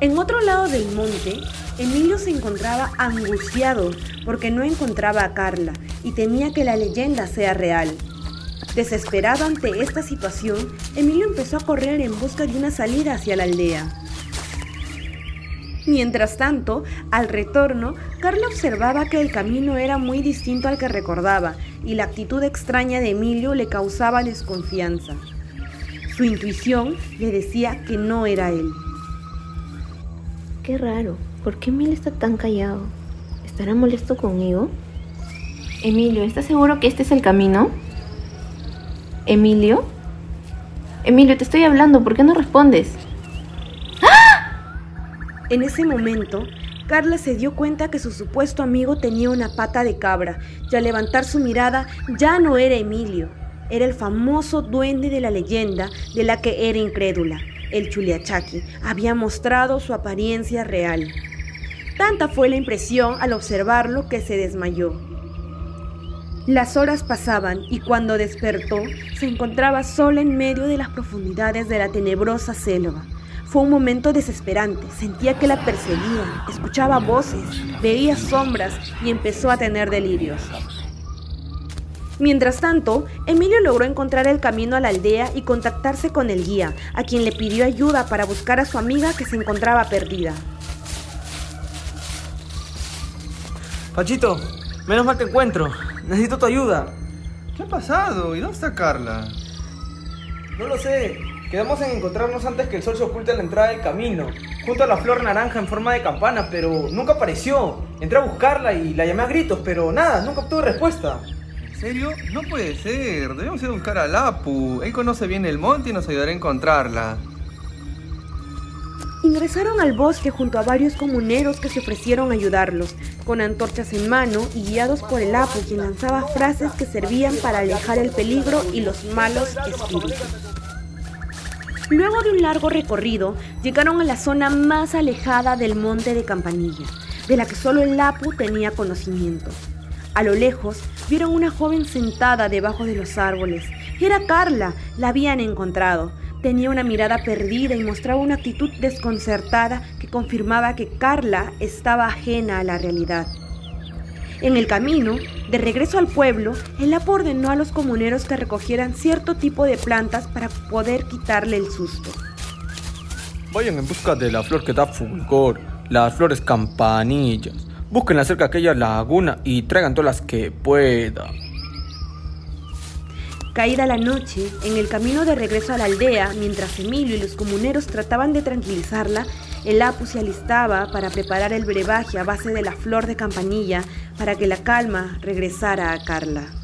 En otro lado del monte, Emilio se encontraba angustiado porque no encontraba a Carla y temía que la leyenda sea real. Desesperado ante esta situación, Emilio empezó a correr en busca de una salida hacia la aldea. Mientras tanto, al retorno, Carla observaba que el camino era muy distinto al que recordaba y la actitud extraña de Emilio le causaba desconfianza. Su intuición le decía que no era él. Qué raro, ¿por qué Emilio está tan callado? ¿Estará molesto conmigo? Emilio, ¿estás seguro que este es el camino? Emilio? Emilio, te estoy hablando, ¿por qué no respondes? En ese momento, Carla se dio cuenta que su supuesto amigo tenía una pata de cabra y al levantar su mirada ya no era Emilio, era el famoso duende de la leyenda de la que era incrédula. El Chuliachaki había mostrado su apariencia real. Tanta fue la impresión al observarlo que se desmayó. Las horas pasaban y cuando despertó se encontraba sola en medio de las profundidades de la tenebrosa selva. Fue un momento desesperante. Sentía que la perseguían, escuchaba voces, veía sombras y empezó a tener delirios. Mientras tanto, Emilio logró encontrar el camino a la aldea y contactarse con el guía, a quien le pidió ayuda para buscar a su amiga que se encontraba perdida. Pachito, menos mal te encuentro. Necesito tu ayuda. ¿Qué ha pasado? ¿Y dónde está Carla? No lo sé. Quedamos en encontrarnos antes que el sol se oculte en la entrada del camino, junto a la flor naranja en forma de campana, pero nunca apareció. Entré a buscarla y la llamé a gritos, pero nada, nunca obtuve respuesta. ¿En serio? No puede ser. Debemos ir a buscar a Lapu. Él conoce bien el monte y nos ayudará a encontrarla. Ingresaron al bosque junto a varios comuneros que se ofrecieron a ayudarlos, con antorchas en mano y guiados por el Apu, quien lanzaba frases que servían para alejar el peligro y los malos espíritus. Luego de un largo recorrido, llegaron a la zona más alejada del monte de Campanilla, de la que solo el Lapu tenía conocimiento. A lo lejos, vieron una joven sentada debajo de los árboles. Era Carla, la habían encontrado. Tenía una mirada perdida y mostraba una actitud desconcertada que confirmaba que Carla estaba ajena a la realidad. En el camino, de regreso al pueblo, el Apo ordenó a los comuneros que recogieran cierto tipo de plantas para poder quitarle el susto. Vayan en busca de la flor que da fulgor, las flores campanillas. Búsquenla cerca de aquella laguna y traigan todas las que puedan. Caída la noche, en el camino de regreso a la aldea, mientras Emilio y los comuneros trataban de tranquilizarla, el Apu se alistaba para preparar el brebaje a base de la flor de campanilla para que la calma regresara a Carla.